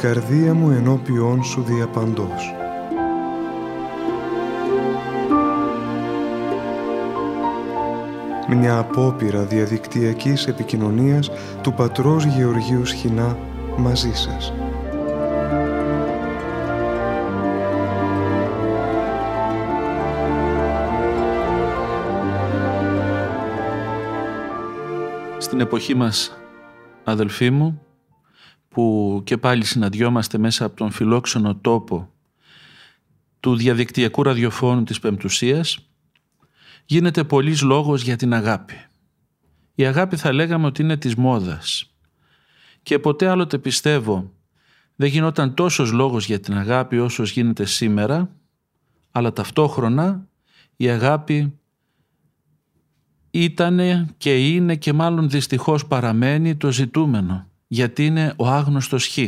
η καρδία μου ενώπιόν σου διαπαντός. Μια απόπειρα διαδικτυακής επικοινωνίας του πατρός Γεωργίου Σχοινά μαζί σας. Στην εποχή μας, αδελφοί μου, που και πάλι συναντιόμαστε μέσα από τον φιλόξενο τόπο του διαδικτυακού ραδιοφώνου της Πεμπτουσίας, γίνεται πολλής λόγος για την αγάπη. Η αγάπη θα λέγαμε ότι είναι της μόδας. Και ποτέ άλλοτε πιστεύω δεν γινόταν τόσος λόγος για την αγάπη όσος γίνεται σήμερα, αλλά ταυτόχρονα η αγάπη ήτανε και είναι και μάλλον δυστυχώς παραμένει το ζητούμενο γιατί είναι ο άγνωστος χ.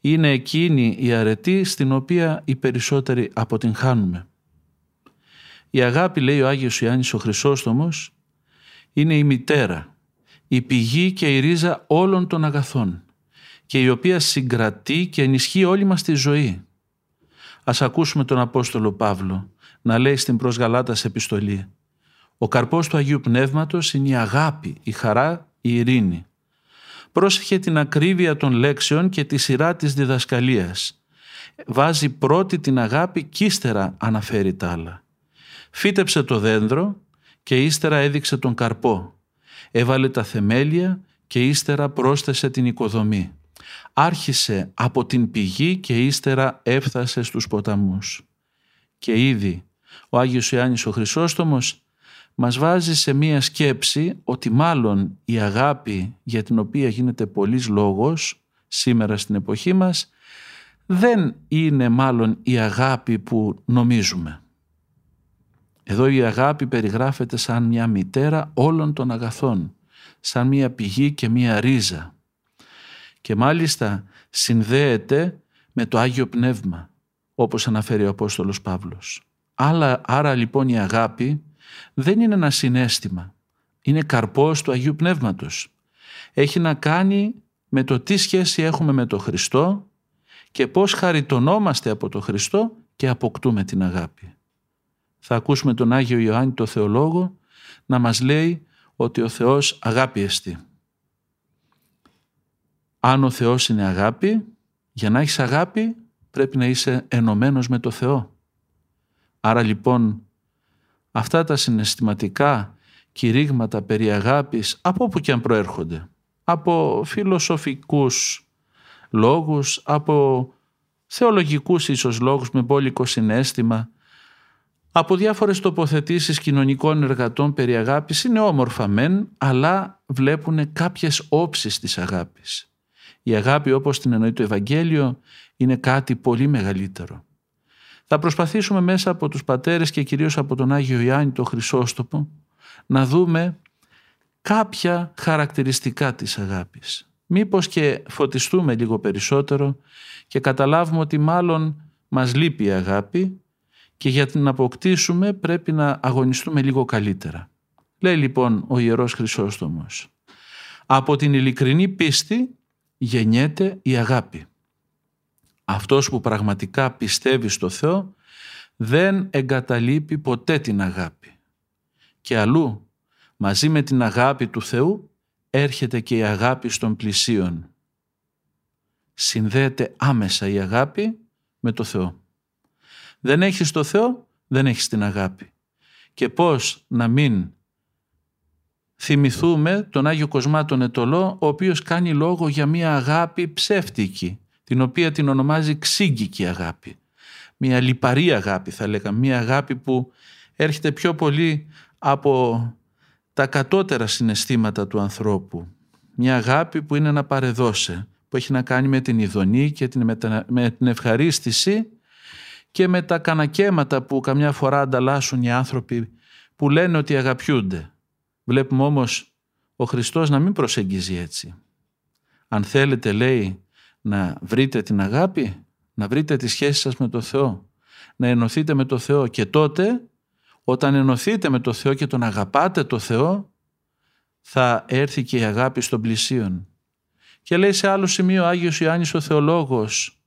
Είναι εκείνη η αρετή στην οποία οι περισσότεροι αποτυγχάνουμε. Η αγάπη, λέει ο Άγιος Ιωάννης ο Χρυσόστομος, είναι η μητέρα, η πηγή και η ρίζα όλων των αγαθών και η οποία συγκρατεί και ενισχύει όλη μας τη ζωή. Ας ακούσουμε τον Απόστολο Παύλο να λέει στην προς Γαλάτας επιστολή «Ο καρπός του Αγίου Πνεύματος είναι η αγάπη, η χαρά, η ειρήνη, πρόσεχε την ακρίβεια των λέξεων και τη σειρά της διδασκαλίας. Βάζει πρώτη την αγάπη και ύστερα αναφέρει τα άλλα. Φύτεψε το δέντρο και ύστερα έδειξε τον καρπό. Έβαλε τα θεμέλια και ύστερα πρόσθεσε την οικοδομή. Άρχισε από την πηγή και ύστερα έφτασε στους ποταμούς. Και ήδη ο Άγιος Ιωάννης ο Χρυσόστομος μας βάζει σε μία σκέψη ότι μάλλον η αγάπη για την οποία γίνεται πολλής λόγος σήμερα στην εποχή μας δεν είναι μάλλον η αγάπη που νομίζουμε. Εδώ η αγάπη περιγράφεται σαν μια μητέρα όλων των αγαθών, σαν μια πηγή και μια ρίζα. Και μάλιστα συνδέεται με το Άγιο Πνεύμα, όπως αναφέρει ο Απόστολος Παύλος. Άρα, άρα λοιπόν η αγάπη δεν είναι ένα συνέστημα. Είναι καρπός του Αγίου Πνεύματος. Έχει να κάνει με το τι σχέση έχουμε με τον Χριστό και πώς χαριτωνόμαστε από τον Χριστό και αποκτούμε την αγάπη. Θα ακούσουμε τον Άγιο Ιωάννη το Θεολόγο να μας λέει ότι ο Θεός αγάπη εστί. Αν ο Θεός είναι αγάπη, για να έχεις αγάπη πρέπει να είσαι ενωμένος με το Θεό. Άρα λοιπόν αυτά τα συναισθηματικά κηρύγματα περί αγάπης από όπου και αν προέρχονται. Από φιλοσοφικούς λόγους, από θεολογικούς ίσως λόγους με μπόλικο συνέστημα, από διάφορες τοποθετήσεις κοινωνικών εργατών περί αγάπης είναι όμορφα μεν, αλλά βλέπουν κάποιες όψεις της αγάπης. Η αγάπη όπως την εννοεί το Ευαγγέλιο είναι κάτι πολύ μεγαλύτερο. Θα προσπαθήσουμε μέσα από τους πατέρες και κυρίως από τον Άγιο Ιάννη το Χρυσόστοπο να δούμε κάποια χαρακτηριστικά της αγάπης. Μήπως και φωτιστούμε λίγο περισσότερο και καταλάβουμε ότι μάλλον μας λείπει η αγάπη και για την αποκτήσουμε πρέπει να αγωνιστούμε λίγο καλύτερα. Λέει λοιπόν ο Ιερός Χρυσόστομος «Από την ειλικρινή πίστη γεννιέται η αγάπη». Αυτός που πραγματικά πιστεύει στο Θεό δεν εγκαταλείπει ποτέ την αγάπη. Και αλλού, μαζί με την αγάπη του Θεού, έρχεται και η αγάπη των πλησίων. Συνδέεται άμεσα η αγάπη με το Θεό. Δεν έχεις το Θεό, δεν έχεις την αγάπη. Και πώς να μην θυμηθούμε τον Άγιο Κοσμά τον Ετωλό, ο οποίος κάνει λόγο για μια αγάπη ψεύτικη, την οποία την ονομάζει ξύγκικη αγάπη. Μια λιπαρή αγάπη θα λέγαμε, μια αγάπη που έρχεται πιο πολύ από τα κατώτερα συναισθήματα του ανθρώπου. Μια αγάπη που είναι να παρεδώσε, που έχει να κάνει με την ειδονή και με την ευχαρίστηση και με τα κανακέματα που καμιά φορά ανταλλάσσουν οι άνθρωποι που λένε ότι αγαπιούνται. Βλέπουμε όμως ο Χριστός να μην προσεγγίζει έτσι. Αν θέλετε λέει να βρείτε την αγάπη, να βρείτε τη σχέση σας με το Θεό, να ενωθείτε με το Θεό και τότε όταν ενωθείτε με το Θεό και τον αγαπάτε το Θεό θα έρθει και η αγάπη στον πλησίον Και λέει σε άλλο σημείο ο Άγιος Ιωάννης ο Θεολόγος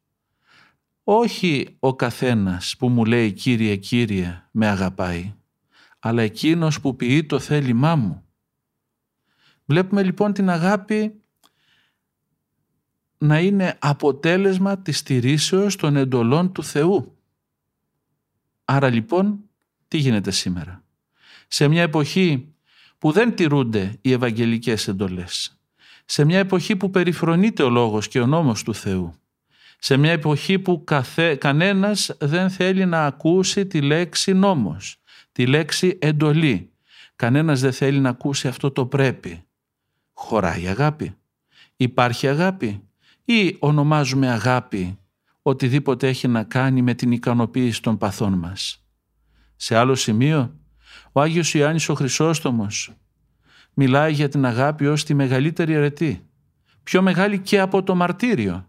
όχι ο καθένας που μου λέει Κύριε Κύριε με αγαπάει αλλά εκείνος που ποιεί το θέλημά μου. Βλέπουμε λοιπόν την αγάπη να είναι αποτέλεσμα της στηρίσεως των εντολών του Θεού. Άρα λοιπόν τι γίνεται σήμερα; Σε μια εποχή που δεν τηρούνται οι ευαγγελικές εντολές. Σε μια εποχή που περιφρονείται ο λόγος και ο νόμος του Θεού. Σε μια εποχή που καθέ, κανένας δεν θέλει να ακούσει τη λέξη νόμος, τη λέξη εντολή. Κανένας δεν θέλει να ακούσει αυτό το πρέπει. Χωράει αγάπη. Υπάρχει αγάπη ή ονομάζουμε αγάπη οτιδήποτε έχει να κάνει με την ικανοποίηση των παθών μας. Σε άλλο σημείο, ο Άγιος Ιωάννης ο Χρυσόστομος μιλάει για την αγάπη ως τη μεγαλύτερη αιρετή, πιο μεγάλη και από το μαρτύριο.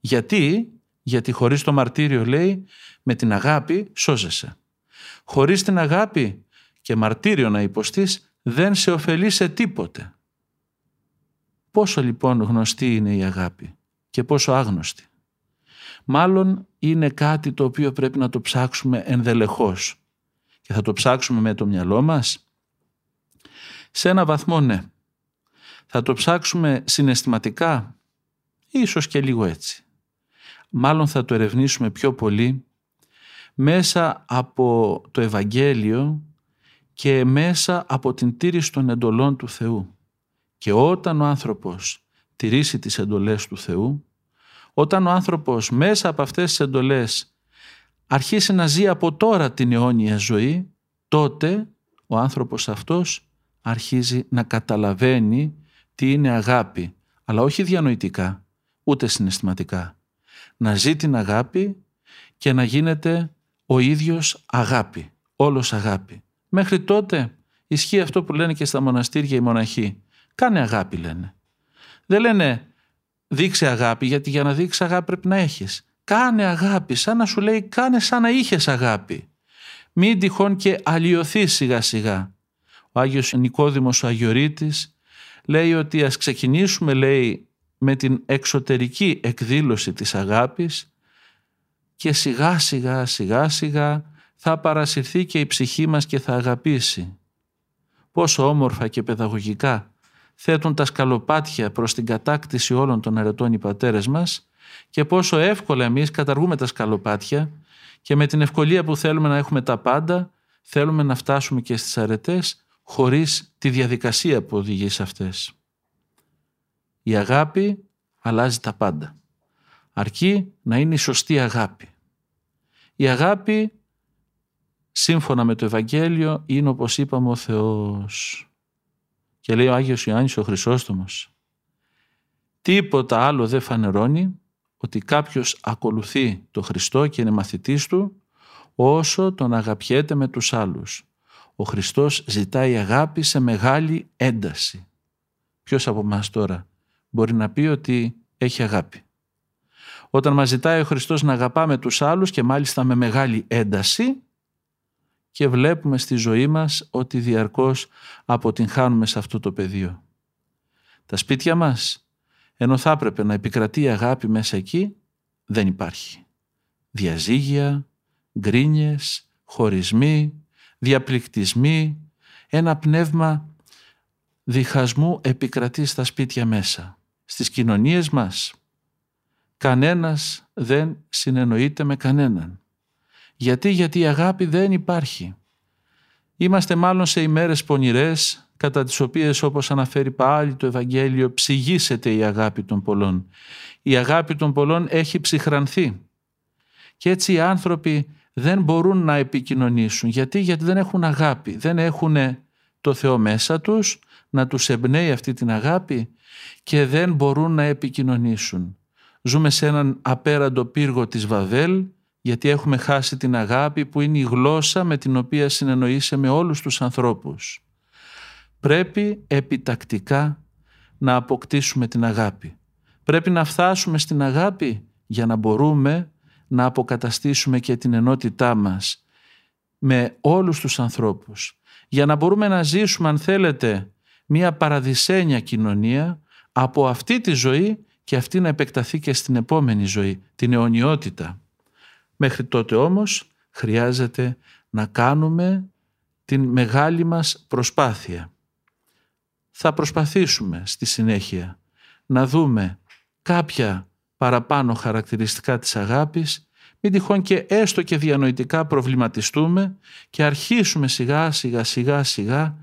Γιατί, γιατί χωρίς το μαρτύριο λέει, με την αγάπη σώζεσαι. Χωρίς την αγάπη και μαρτύριο να υποστείς, δεν σε ωφελεί σε τίποτε. Πόσο λοιπόν γνωστή είναι η αγάπη και πόσο άγνωστη; Μάλλον είναι κάτι το οποίο πρέπει να το ψάξουμε ενδελεχώς και θα το ψάξουμε με το μυαλό μας; Σε ένα βαθμό ναι. Θα το ψάξουμε συναισθηματικά, ίσως και λίγο έτσι. Μάλλον θα το ερευνήσουμε πιο πολύ μέσα από το Ευαγγέλιο και μέσα από την τήρηση των εντολών του Θεού. Και όταν ο άνθρωπος τηρήσει τις εντολές του Θεού, όταν ο άνθρωπος μέσα από αυτές τις εντολές αρχίσει να ζει από τώρα την αιώνια ζωή, τότε ο άνθρωπος αυτός αρχίζει να καταλαβαίνει τι είναι αγάπη, αλλά όχι διανοητικά, ούτε συναισθηματικά. Να ζει την αγάπη και να γίνεται ο ίδιος αγάπη, όλος αγάπη. Μέχρι τότε ισχύει αυτό που λένε και στα μοναστήρια οι μοναχοί. Κάνε αγάπη λένε. Δεν λένε δείξε αγάπη γιατί για να δείξεις αγάπη πρέπει να έχεις. Κάνε αγάπη σαν να σου λέει κάνε σαν να είχες αγάπη. Μην τυχόν και αλλοιωθείς σιγά σιγά. Ο Άγιος Νικόδημος ο Αγιορείτης λέει ότι ας ξεκινήσουμε λέει με την εξωτερική εκδήλωση της αγάπης και σιγά σιγά σιγά σιγά θα παρασυρθεί και η ψυχή μας και θα αγαπήσει. Πόσο όμορφα και παιδαγωγικά θέτουν τα σκαλοπάτια προς την κατάκτηση όλων των αρετών οι πατέρες μας και πόσο εύκολα εμείς καταργούμε τα σκαλοπάτια και με την ευκολία που θέλουμε να έχουμε τα πάντα θέλουμε να φτάσουμε και στις αρετές χωρίς τη διαδικασία που οδηγεί σε αυτές. Η αγάπη αλλάζει τα πάντα. Αρκεί να είναι η σωστή αγάπη. Η αγάπη, σύμφωνα με το Ευαγγέλιο, είναι όπως είπαμε ο Θεός. Και λέει ο Άγιος Ιωάννης ο Χρυσόστομος. Τίποτα άλλο δεν φανερώνει ότι κάποιος ακολουθεί το Χριστό και είναι μαθητής του όσο τον αγαπιέται με τους άλλους. Ο Χριστός ζητάει αγάπη σε μεγάλη ένταση. Ποιος από μας τώρα μπορεί να πει ότι έχει αγάπη; Όταν μας ζητάει ο Χριστός να αγαπάμε τους άλλους και μάλιστα με μεγάλη ένταση και βλέπουμε στη ζωή μας ότι διαρκώς αποτυγχάνουμε σε αυτό το πεδίο. Τα σπίτια μας, ενώ θα έπρεπε να επικρατεί η αγάπη μέσα εκεί, δεν υπάρχει. Διαζύγια, γκρίνιες, χωρισμοί, διαπληκτισμοί, ένα πνεύμα διχασμού επικρατεί στα σπίτια μέσα. Στις κοινωνίες μας κανένας δεν συνεννοείται με κανέναν. Γιατί, γιατί η αγάπη δεν υπάρχει. Είμαστε μάλλον σε ημέρες πονηρές, κατά τις οποίες όπως αναφέρει πάλι το Ευαγγέλιο ψυγίσεται η αγάπη των πολλών. Η αγάπη των πολλών έχει ψυχρανθεί. Και έτσι οι άνθρωποι δεν μπορούν να επικοινωνήσουν. Γιατί, γιατί δεν έχουν αγάπη, δεν έχουν το Θεό μέσα τους, να τους εμπνέει αυτή την αγάπη και δεν μπορούν να επικοινωνήσουν. Ζούμε σε έναν απέραντο πύργο της Βαβέλ γιατί έχουμε χάσει την αγάπη που είναι η γλώσσα με την οποία συνεννοείσαι με όλους τους ανθρώπους. Πρέπει επιτακτικά να αποκτήσουμε την αγάπη. Πρέπει να φτάσουμε στην αγάπη για να μπορούμε να αποκαταστήσουμε και την ενότητά μας με όλους τους ανθρώπους. Για να μπορούμε να ζήσουμε αν θέλετε μια παραδεισένια κοινωνία από αυτή τη ζωή και αυτή να επεκταθεί και στην επόμενη ζωή, την αιωνιότητα. Μέχρι τότε όμως χρειάζεται να κάνουμε την μεγάλη μας προσπάθεια. Θα προσπαθήσουμε στη συνέχεια να δούμε κάποια παραπάνω χαρακτηριστικά της αγάπης, μην τυχόν και έστω και διανοητικά προβληματιστούμε και αρχίσουμε σιγά σιγά σιγά σιγά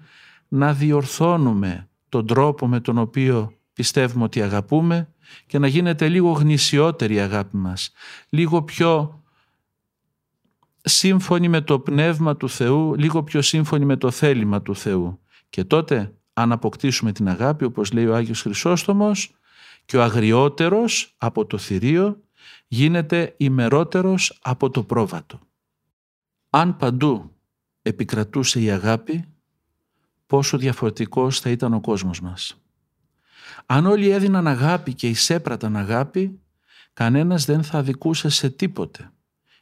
να διορθώνουμε τον τρόπο με τον οποίο πιστεύουμε ότι αγαπούμε και να γίνεται λίγο γνησιότερη η αγάπη μας, λίγο πιο σύμφωνη με το πνεύμα του Θεού, λίγο πιο σύμφωνη με το θέλημα του Θεού. Και τότε αν αποκτήσουμε την αγάπη, όπως λέει ο Άγιος Χρυσόστομος, και ο αγριότερος από το θηρίο γίνεται ημερότερος από το πρόβατο. Αν παντού επικρατούσε η αγάπη, πόσο διαφορετικός θα ήταν ο κόσμος μας. Αν όλοι έδιναν αγάπη και εισέπραταν αγάπη, κανένας δεν θα αδικούσε σε τίποτε.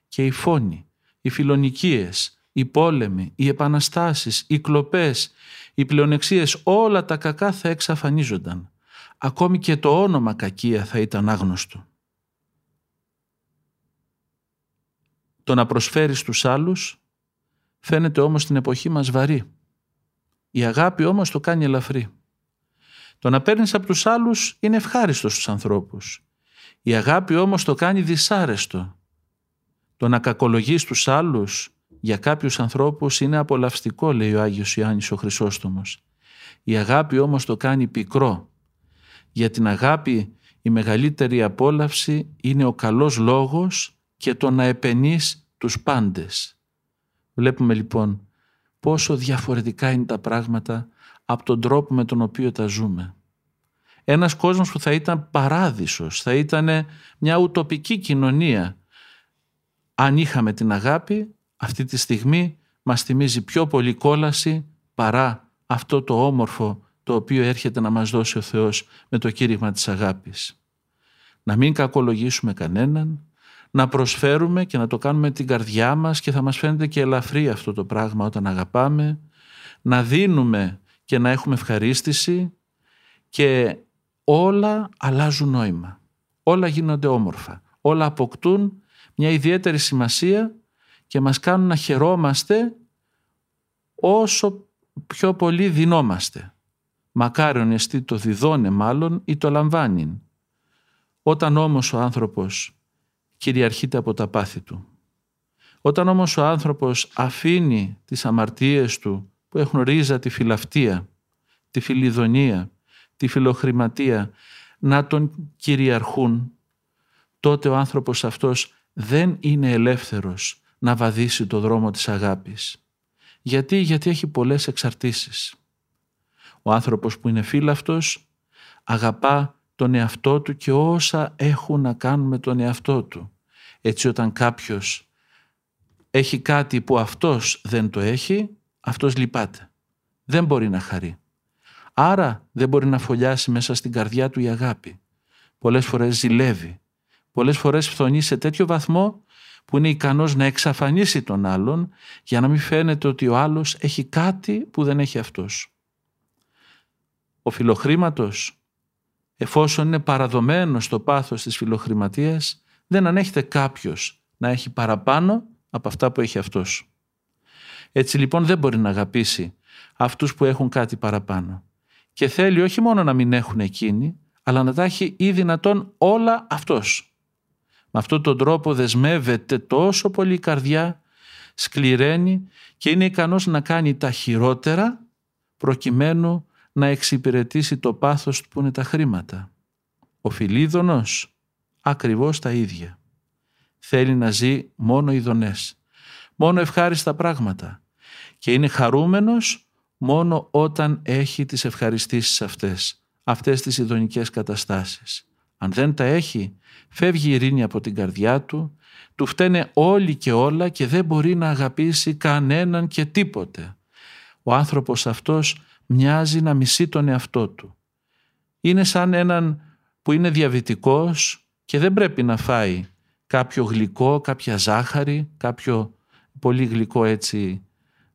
Και οι φόνοι, οι φιλονικίες, οι πόλεμοι, οι επαναστάσεις, οι κλοπές, οι πλεονεξίες, όλα τα κακά θα εξαφανίζονταν. Ακόμη και το όνομα κακία θα ήταν άγνωστο. Το να προσφέρει στους άλλους φαίνεται όμως την εποχή μας βαρύ. Η αγάπη όμως το κάνει ελαφρύ. Το να παίρνεις από τους άλλους είναι ευχάριστος στους ανθρώπους. Η αγάπη όμως το κάνει δυσάρεστο. Το να κακολογείς τους άλλους για κάποιους ανθρώπους είναι απολαυστικό, λέει ο Άγιος Ιωάννης ο Χρυσόστομος. Η αγάπη όμως το κάνει πικρό. Για την αγάπη η μεγαλύτερη απόλαυση είναι ο καλός λόγος και το να επενείς τους πάντες. Βλέπουμε λοιπόν πόσο διαφορετικά είναι τα πράγματα από τον τρόπο με τον οποίο τα ζούμε. Ένας κόσμος που θα ήταν παράδεισος, θα ήταν μια ουτοπική κοινωνία. Αν είχαμε την αγάπη, αυτή τη στιγμή μας θυμίζει πιο πολύ κόλαση παρά αυτό το όμορφο το οποίο έρχεται να μας δώσει ο Θεός με το κήρυγμα της αγάπης. Να μην κακολογήσουμε κανέναν, να προσφέρουμε και να το κάνουμε την καρδιά μας και θα μας φαίνεται και ελαφρύ αυτό το πράγμα όταν αγαπάμε, να δίνουμε και να έχουμε ευχαρίστηση και όλα αλλάζουν νόημα. Όλα γίνονται όμορφα. Όλα αποκτούν μια ιδιαίτερη σημασία και μας κάνουν να χαιρόμαστε όσο πιο πολύ δινόμαστε. Μακάριον εστί το διδώνε μάλλον ή το λαμβάνει. Όταν όμως ο άνθρωπος κυριαρχείται από τα πάθη του. Όταν όμως ο άνθρωπος αφήνει τις αμαρτίες του που έχουν ρίζα τη φιλαυτία, τη φιλιδονία, τη φιλοχρηματία να τον κυριαρχούν, τότε ο άνθρωπος αυτός δεν είναι ελεύθερος να βαδίσει το δρόμο της αγάπης. Γιατί, γιατί έχει πολλές εξαρτήσεις. Ο άνθρωπος που είναι φύλαυτος αγαπά τον εαυτό του και όσα έχουν να κάνουν με τον εαυτό του. Έτσι όταν κάποιος έχει κάτι που αυτός δεν το έχει, αυτός λυπάται. Δεν μπορεί να χαρεί. Άρα δεν μπορεί να φωλιάσει μέσα στην καρδιά του η αγάπη. Πολλές φορές ζηλεύει. Πολλές φορές φθονείς σε τέτοιο βαθμό που είναι ικανός να εξαφανίσει τον άλλον για να μην φαίνεται ότι ο άλλος έχει κάτι που δεν έχει αυτός. Ο φιλοχρήματος, εφόσον είναι παραδομένο στο πάθος της φιλοχρηματίας, δεν ανέχεται κάποιος να έχει παραπάνω από αυτά που έχει αυτός. Έτσι λοιπόν δεν μπορεί να αγαπήσει αυτούς που έχουν κάτι παραπάνω. Και θέλει όχι μόνο να μην έχουν εκείνοι, αλλά να τα έχει ή δυνατόν όλα αυτός. Με αυτόν τον τρόπο δεσμεύεται τόσο πολύ η καρδιά, σκληραίνει και είναι ικανός να κάνει τα χειρότερα προκειμένου να εξυπηρετήσει το πάθος του που είναι τα χρήματα. Ο Φιλίδωνος ακριβώς τα ίδια. Θέλει να ζει μόνο ειδονές, μόνο ευχάριστα πράγματα και είναι χαρούμενος μόνο όταν έχει τις ευχαριστήσεις αυτές, αυτές τις ειδονικές καταστάσεις. Αν δεν τα έχει, φεύγει η ειρήνη από την καρδιά του, του φταίνε όλοι και όλα και δεν μπορεί να αγαπήσει κανέναν και τίποτε. Ο άνθρωπος αυτός μοιάζει να μισεί τον εαυτό του. Είναι σαν έναν που είναι διαβητικός και δεν πρέπει να φάει κάποιο γλυκό, κάποια ζάχαρη, κάποιο πολύ γλυκό έτσι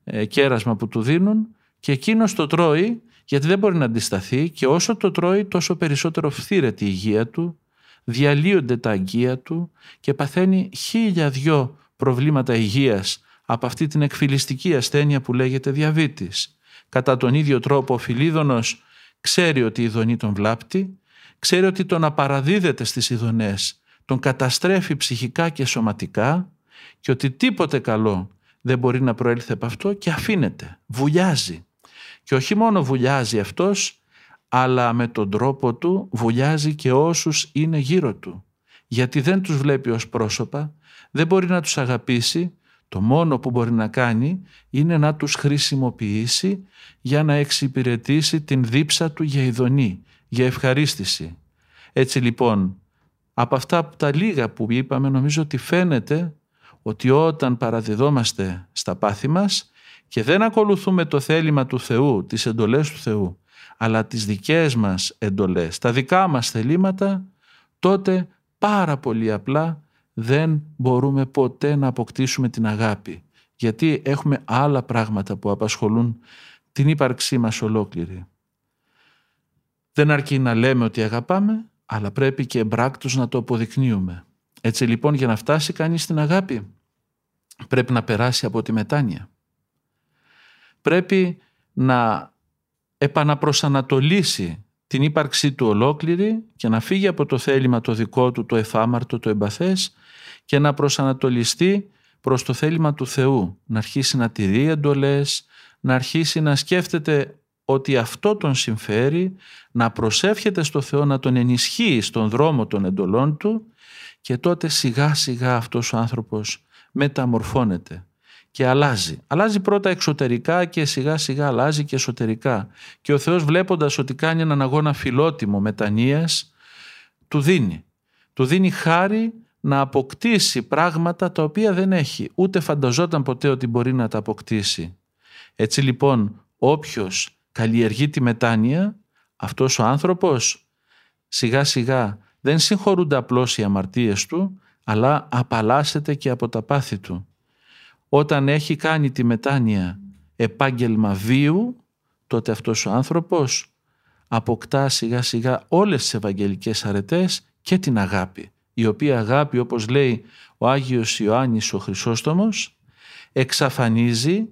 ε, κέρασμα που του δίνουν και εκείνος το τρώει γιατί δεν μπορεί να αντισταθεί και όσο το τρώει τόσο περισσότερο φθήρεται η υγεία του, διαλύονται τα αγκία του και παθαίνει χίλια δυο προβλήματα υγείας από αυτή την εκφυλιστική ασθένεια που λέγεται διαβήτης. Κατά τον ίδιο τρόπο ο Φιλίδωνος ξέρει ότι η ειδονή τον βλάπτει, ξέρει ότι τον απαραδίδεται στις ειδονές, τον καταστρέφει ψυχικά και σωματικά και ότι τίποτε καλό δεν μπορεί να προέλθει από αυτό και αφήνεται, βουλιάζει. Και όχι μόνο βουλιάζει αυτός, αλλά με τον τρόπο του βουλιάζει και όσους είναι γύρω του. Γιατί δεν τους βλέπει ως πρόσωπα, δεν μπορεί να τους αγαπήσει, το μόνο που μπορεί να κάνει είναι να τους χρησιμοποιήσει για να εξυπηρετήσει την δίψα του για ειδονή, για ευχαρίστηση. Έτσι λοιπόν, από αυτά τα λίγα που είπαμε νομίζω ότι φαίνεται ότι όταν παραδεδόμαστε στα πάθη μας και δεν ακολουθούμε το θέλημα του Θεού, τις εντολές του Θεού, αλλά τις δικές μας εντολές, τα δικά μας θελήματα, τότε πάρα πολύ απλά δεν μπορούμε ποτέ να αποκτήσουμε την αγάπη. Γιατί έχουμε άλλα πράγματα που απασχολούν την ύπαρξή μας ολόκληρη. Δεν αρκεί να λέμε ότι αγαπάμε, αλλά πρέπει και εμπράκτος να το αποδεικνύουμε. Έτσι λοιπόν για να φτάσει κανείς στην αγάπη πρέπει να περάσει από τη μετάνοια. Πρέπει να επαναπροσανατολίσει την ύπαρξή του ολόκληρη και να φύγει από το θέλημα το δικό του, το εφάμαρτο, το εμπαθές και να προσανατολιστεί προς το θέλημα του Θεού, να αρχίσει να τηρεί εντολές, να αρχίσει να σκέφτεται ότι αυτό τον συμφέρει, να προσεύχεται στο Θεό να τον ενισχύει στον δρόμο των εντολών του και τότε σιγά σιγά αυτός ο άνθρωπος μεταμορφώνεται και αλλάζει. Αλλάζει πρώτα εξωτερικά και σιγά σιγά αλλάζει και εσωτερικά. Και ο Θεός βλέποντας ότι κάνει έναν αγώνα φιλότιμο μετανοίας, του δίνει. Του δίνει χάρη να αποκτήσει πράγματα τα οποία δεν έχει. Ούτε φανταζόταν ποτέ ότι μπορεί να τα αποκτήσει. Έτσι λοιπόν όποιος καλλιεργεί τη μετάνοια, αυτός ο άνθρωπος σιγά σιγά δεν συγχωρούνται απλώς οι αμαρτίες του, αλλά απαλλάσσεται και από τα πάθη του. Όταν έχει κάνει τη μετάνοια επάγγελμα βίου, τότε αυτός ο άνθρωπος αποκτά σιγά σιγά όλες τις ευαγγελικές αρετές και την αγάπη, η οποία αγάπη όπως λέει ο Άγιος Ιωάννης ο Χρυσόστομος εξαφανίζει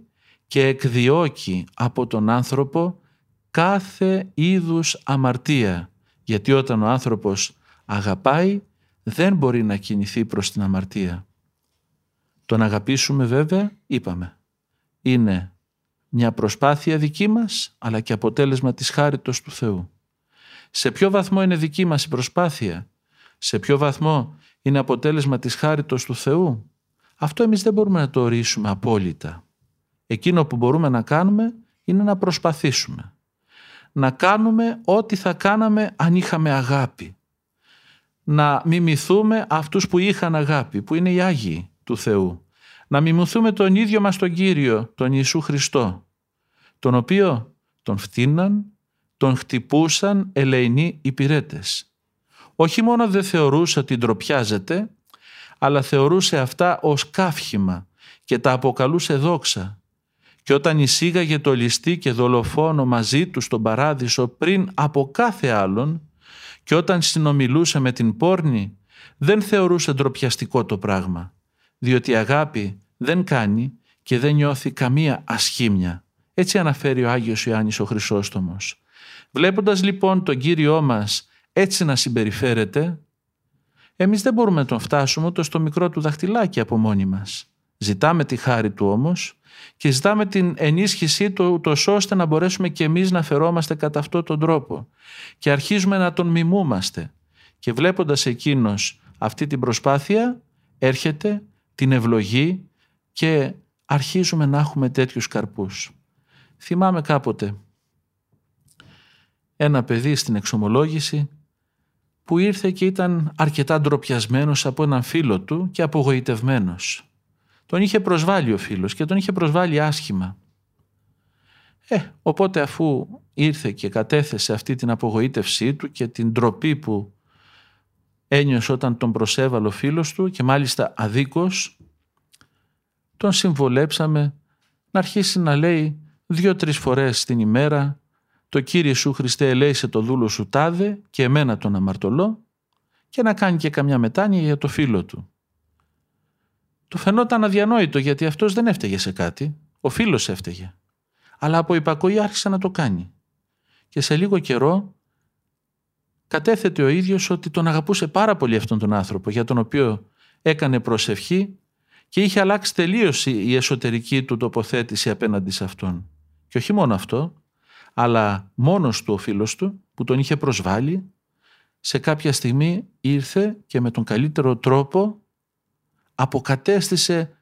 και εκδιώκει από τον άνθρωπο κάθε είδους αμαρτία. Γιατί όταν ο άνθρωπος αγαπάει δεν μπορεί να κινηθεί προς την αμαρτία. Το να αγαπήσουμε βέβαια, είπαμε, είναι μια προσπάθεια δική μας, αλλά και αποτέλεσμα της χάριτος του Θεού. Σε ποιο βαθμό είναι δική μας η προσπάθεια, σε ποιο βαθμό είναι αποτέλεσμα της χάριτος του Θεού, αυτό εμείς δεν μπορούμε να το ορίσουμε απόλυτα. Εκείνο που μπορούμε να κάνουμε είναι να προσπαθήσουμε. Να κάνουμε ό,τι θα κάναμε αν είχαμε αγάπη να μιμηθούμε αυτούς που είχαν αγάπη, που είναι οι Άγιοι του Θεού. Να μιμηθούμε τον ίδιο μας τον Κύριο, τον Ιησού Χριστό, τον οποίο τον φτύναν, τον χτυπούσαν ελεηνοί υπηρέτες. Όχι μόνο δεν θεωρούσε ότι ντροπιάζεται, αλλά θεωρούσε αυτά ως καύχημα και τα αποκαλούσε δόξα. Και όταν εισήγαγε το ληστή και δολοφόνο μαζί του στον παράδεισο πριν από κάθε άλλον, και όταν συνομιλούσε με την πόρνη δεν θεωρούσε ντροπιαστικό το πράγμα, διότι η αγάπη δεν κάνει και δεν νιώθει καμία ασχήμια. Έτσι αναφέρει ο Άγιος Ιωάννης ο Χρυσόστομος. Βλέποντας λοιπόν τον Κύριό μας έτσι να συμπεριφέρεται, εμείς δεν μπορούμε να τον φτάσουμε ούτε στο μικρό του δαχτυλάκι από μόνοι μας. Ζητάμε τη χάρη του όμως και ζητάμε την ενίσχυσή του τόσο ώστε να μπορέσουμε και εμείς να φερόμαστε κατά αυτόν τον τρόπο και αρχίζουμε να τον μιμούμαστε και βλέποντας εκείνος αυτή την προσπάθεια έρχεται την ευλογή και αρχίζουμε να έχουμε τέτοιους καρπούς. Θυμάμαι κάποτε ένα παιδί στην εξομολόγηση που ήρθε και ήταν αρκετά ντροπιασμένος από έναν φίλο του και απογοητευμένος. Τον είχε προσβάλει ο φίλος και τον είχε προσβάλει άσχημα. Ε, οπότε αφού ήρθε και κατέθεσε αυτή την απογοήτευσή του και την ντροπή που ένιωσε όταν τον προσέβαλε ο φίλος του και μάλιστα αδίκως, τον συμβολέψαμε να αρχίσει να λέει δύο-τρεις φορές την ημέρα το Κύριε Ιησού Χριστέ ελέησε το δούλο σου τάδε και εμένα τον αμαρτωλό και να κάνει και καμιά μετάνοια για το φίλο του. Του φαινόταν αδιανόητο γιατί αυτός δεν έφταιγε σε κάτι, ο φίλος έφταιγε. Αλλά από υπακοή άρχισε να το κάνει. Και σε λίγο καιρό κατέθετε ο ίδιος ότι τον αγαπούσε πάρα πολύ αυτόν τον άνθρωπο για τον οποίο έκανε προσευχή και είχε αλλάξει τελείως η εσωτερική του τοποθέτηση απέναντι σε αυτόν. Και όχι μόνο αυτό, αλλά μόνος του ο φίλος του που τον είχε προσβάλει σε κάποια στιγμή ήρθε και με τον καλύτερο τρόπο αποκατέστησε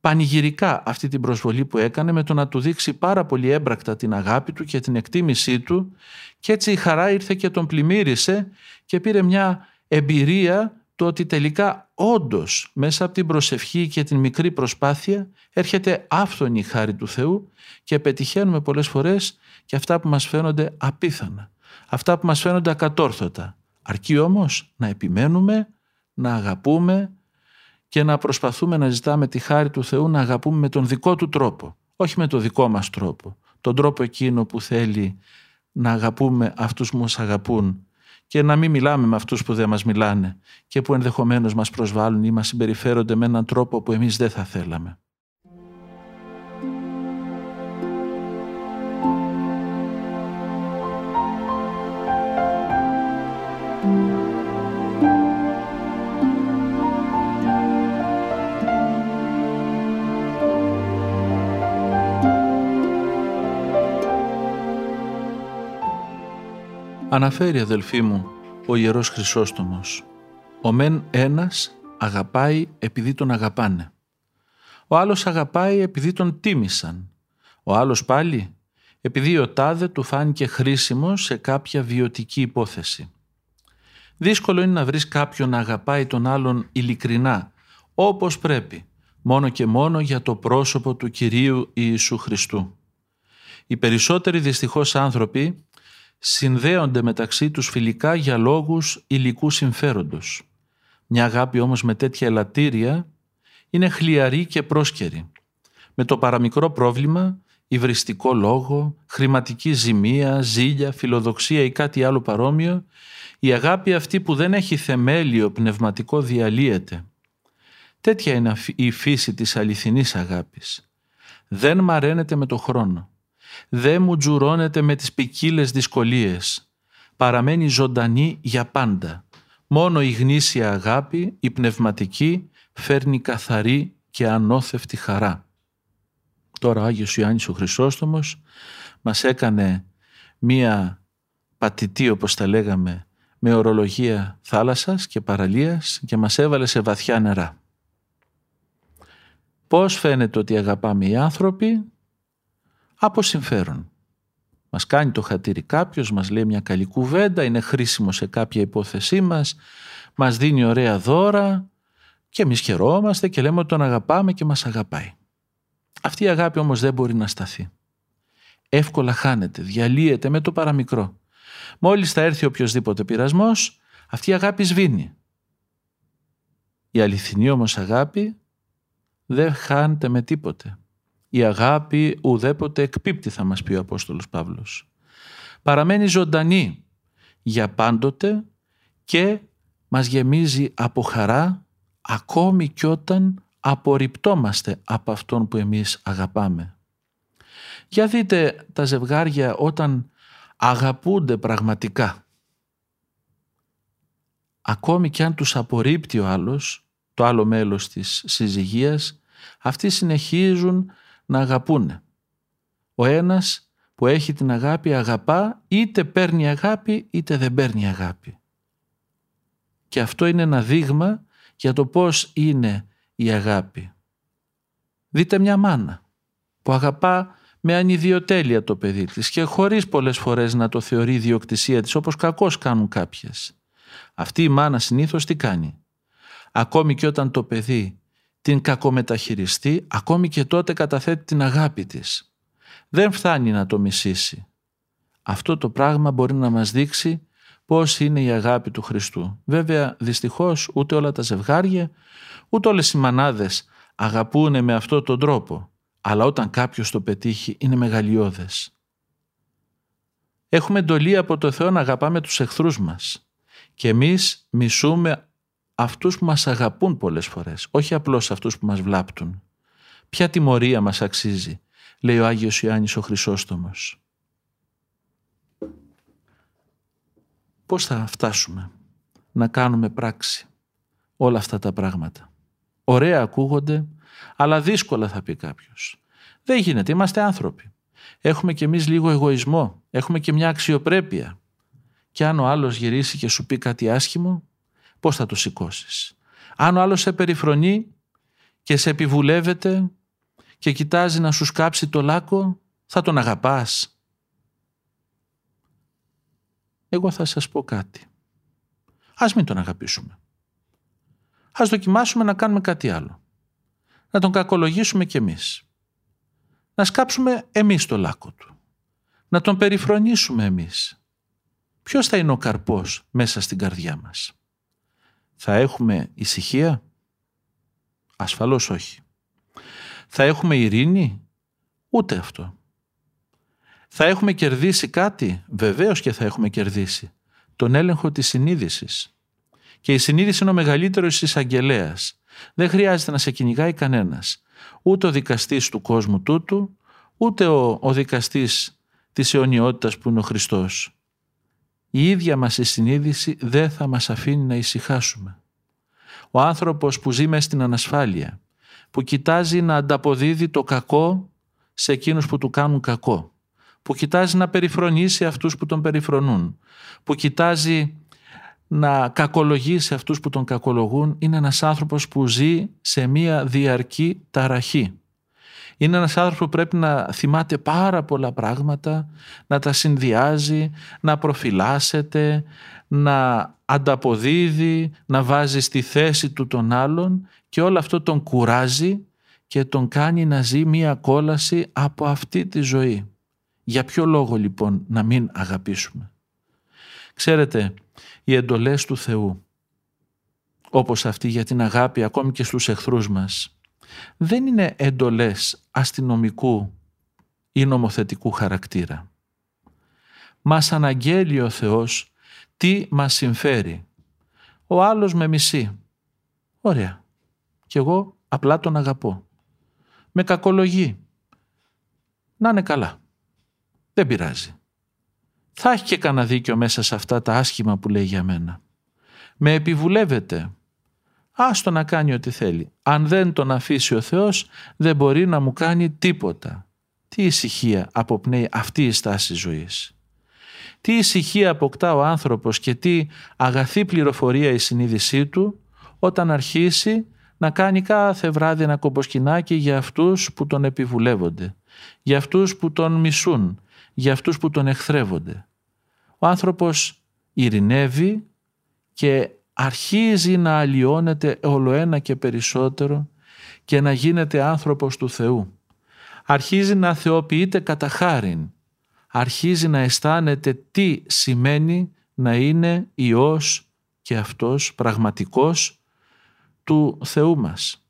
πανηγυρικά αυτή την προσβολή που έκανε με το να του δείξει πάρα πολύ έμπρακτα την αγάπη του και την εκτίμησή του και έτσι η χαρά ήρθε και τον πλημμύρισε και πήρε μια εμπειρία το ότι τελικά όντως μέσα από την προσευχή και την μικρή προσπάθεια έρχεται άφθονη η χάρη του Θεού και πετυχαίνουμε πολλές φορές και αυτά που μας φαίνονται απίθανα, αυτά που μας φαίνονται ακατόρθωτα. Αρκεί όμως να επιμένουμε, να αγαπούμε και να προσπαθούμε να ζητάμε τη χάρη του Θεού να αγαπούμε με τον δικό του τρόπο, όχι με τον δικό μας τρόπο, τον τρόπο εκείνο που θέλει να αγαπούμε αυτούς που μας αγαπούν και να μην μιλάμε με αυτούς που δεν μας μιλάνε και που ενδεχομένως μας προσβάλλουν ή μας συμπεριφέρονται με έναν τρόπο που εμείς δεν θα θέλαμε. Αναφέρει αδελφοί μου ο Ιερός Χρυσόστομος «Ο μεν ένας αγαπάει επειδή τον αγαπάνε. Ο άλλος αγαπάει επειδή τον τίμησαν. Ο άλλος πάλι επειδή ο τάδε του φάνηκε χρήσιμος σε κάποια βιωτική υπόθεση. Δύσκολο είναι να βρεις κάποιον να αγαπάει τον άλλον ειλικρινά, όπως πρέπει, μόνο και μόνο για το πρόσωπο του Κυρίου Ιησού Χριστού. Οι περισσότεροι δυστυχώς άνθρωποι συνδέονται μεταξύ τους φιλικά για λόγους υλικού συμφέροντος. Μια αγάπη όμως με τέτοια ελαττήρια είναι χλιαρή και πρόσκαιρη. Με το παραμικρό πρόβλημα, υβριστικό λόγο, χρηματική ζημία, ζήλια, φιλοδοξία ή κάτι άλλο παρόμοιο, η αγάπη αυτή που δεν έχει θεμέλιο πνευματικό διαλύεται. Τέτοια είναι η φύση της αληθινής αγάπης. Δεν μαραίνεται με το χρόνο δεν μου τζουρώνεται με τις ποικίλες δυσκολίες. Παραμένει ζωντανή για πάντα. Μόνο η γνήσια αγάπη, η πνευματική, φέρνει καθαρή και ανώθευτη χαρά. Τώρα ο Άγιος Ιωάννης ο Χρυσόστομος μας έκανε μία πατητή όπως τα λέγαμε με ορολογία θάλασσας και παραλίας και μας έβαλε σε βαθιά νερά. Πώς φαίνεται ότι αγαπάμε οι άνθρωποι; Από συμφέρον. Μας κάνει το χατήρι κάποιος, μας λέει μια καλή κουβέντα, είναι χρήσιμο σε κάποια υπόθεσή μας, μας δίνει ωραία δώρα και εμείς χαιρόμαστε και λέμε ότι τον αγαπάμε και μας αγαπάει. Αυτή η αγάπη όμως δεν μπορεί να σταθεί. Εύκολα χάνεται, διαλύεται με το παραμικρό. Μόλις θα έρθει οποιοδήποτε πειρασμός, αυτή η αγάπη σβήνει. Η αληθινή όμως αγάπη δεν χάνεται με τίποτε. Η αγάπη ουδέποτε εκπίπτει θα μας πει ο Απόστολος Παύλος. Παραμένει ζωντανή για πάντοτε και μας γεμίζει από χαρά ακόμη κι όταν απορριπτόμαστε από αυτόν που εμείς αγαπάμε. Για δείτε τα ζευγάρια όταν αγαπούνται πραγματικά. Ακόμη κι αν τους απορρίπτει ο άλλος, το άλλο μέλος της συζυγίας, αυτοί συνεχίζουν να αγαπούνε. Ο ένας που έχει την αγάπη αγαπά είτε παίρνει αγάπη είτε δεν παίρνει αγάπη. Και αυτό είναι ένα δείγμα για το πώς είναι η αγάπη. Δείτε μια μάνα που αγαπά με ανιδιοτέλεια το παιδί της και χωρίς πολλές φορές να το θεωρεί ιδιοκτησία της όπως κακώς κάνουν κάποιες. Αυτή η μάνα συνήθως τι κάνει; Ακόμη και όταν το παιδί την κακομεταχειριστεί, ακόμη και τότε καταθέτει την αγάπη της. Δεν φτάνει να το μισήσει. Αυτό το πράγμα μπορεί να μας δείξει πώς είναι η αγάπη του Χριστού. Βέβαια, δυστυχώς, ούτε όλα τα ζευγάρια, ούτε όλες οι μανάδες αγαπούν με αυτόν τον τρόπο. Αλλά όταν κάποιος το πετύχει είναι μεγαλειώδες. Έχουμε εντολή από το Θεό να αγαπάμε τους εχθρούς μας. Και εμείς μισούμε αυτούς που μας αγαπούν πολλές φορές, όχι απλώς αυτούς που μας βλάπτουν. Ποια τιμωρία μας αξίζει, λέει ο Άγιος Ιωάννης ο Χρυσόστομος. Πώς θα φτάσουμε να κάνουμε πράξη όλα αυτά τα πράγματα; Ωραία ακούγονται, αλλά δύσκολα θα πει κάποιος. Δεν γίνεται, είμαστε άνθρωποι. Έχουμε κι εμείς λίγο εγωισμό, έχουμε και μια αξιοπρέπεια. Και αν ο άλλος γυρίσει και σου πει κάτι άσχημο, πώς θα το σηκώσεις. Αν ο άλλος σε περιφρονεί και σε επιβουλεύεται και κοιτάζει να σου σκάψει το λάκκο, θα τον αγαπάς. Εγώ θα σας πω κάτι. Ας μην τον αγαπήσουμε. Ας δοκιμάσουμε να κάνουμε κάτι άλλο. Να τον κακολογήσουμε κι εμείς. Να σκάψουμε εμείς το λάκκο του. Να τον περιφρονήσουμε εμείς. Ποιος θα είναι ο καρπός μέσα στην καρδιά μας; Θα έχουμε ησυχία; Ασφαλώς όχι. Θα έχουμε ειρήνη; Ούτε αυτό. Θα έχουμε κερδίσει κάτι; Βεβαίως και θα έχουμε κερδίσει. Τον έλεγχο της συνείδησης. Και η συνείδηση είναι ο μεγαλύτερος εισαγγελέας. Δεν χρειάζεται να σε κυνηγάει κανένας. Ούτε ο δικαστής του κόσμου τούτου, ούτε ο, ο δικαστής της αιωνιότητας που είναι ο Χριστός. Η ίδια μας η συνείδηση δεν θα μας αφήνει να ησυχάσουμε. Ο άνθρωπος που ζει μέσα στην ανασφάλεια, που κοιτάζει να ανταποδίδει το κακό σε εκείνους που του κάνουν κακό, που κοιτάζει να περιφρονήσει αυτούς που τον περιφρονούν, που κοιτάζει να κακολογήσει αυτούς που τον κακολογούν, είναι ένας άνθρωπος που ζει σε μία διαρκή ταραχή. Είναι ένας άνθρωπος που πρέπει να θυμάται πάρα πολλά πράγματα, να τα συνδυάζει, να προφυλάσσεται, να ανταποδίδει, να βάζει στη θέση του τον άλλον και όλο αυτό τον κουράζει και τον κάνει να ζει μία κόλαση από αυτή τη ζωή. Για ποιο λόγο λοιπόν να μην αγαπήσουμε; Ξέρετε, οι εντολές του Θεού, όπως αυτή για την αγάπη ακόμη και στους εχθρούς μας, δεν είναι εντολές αστυνομικού ή νομοθετικού χαρακτήρα. Μας αναγγέλει ο Θεός τι μας συμφέρει. Ο άλλος με μισεί. Ωραία. Κι εγώ απλά τον αγαπώ. Με κακολογεί. Να είναι καλά. Δεν πειράζει. Θα έχει και κανένα δίκιο μέσα σε αυτά τα άσχημα που λέει για μένα. Με επιβουλεύεται. Άστο να κάνει ό,τι θέλει. Αν δεν τον αφήσει ο Θεός δεν μπορεί να μου κάνει τίποτα. Τι ησυχία αποπνέει αυτή η στάση ζωής. Τι ησυχία αποκτά ο άνθρωπος και τι αγαθή πληροφορία η συνείδησή του όταν αρχίσει να κάνει κάθε βράδυ ένα κομποσκινάκι για αυτούς που τον επιβουλεύονται, για αυτούς που τον μισούν, για αυτούς που τον εχθρεύονται. Ο άνθρωπος ειρηνεύει και αρχίζει να αλλοιώνεται όλο ένα και περισσότερο και να γίνεται άνθρωπος του Θεού. Αρχίζει να θεοποιείται κατά χάριν. Αρχίζει να αισθάνεται τι σημαίνει να είναι Υιός και αυτός πραγματικός του Θεού μας.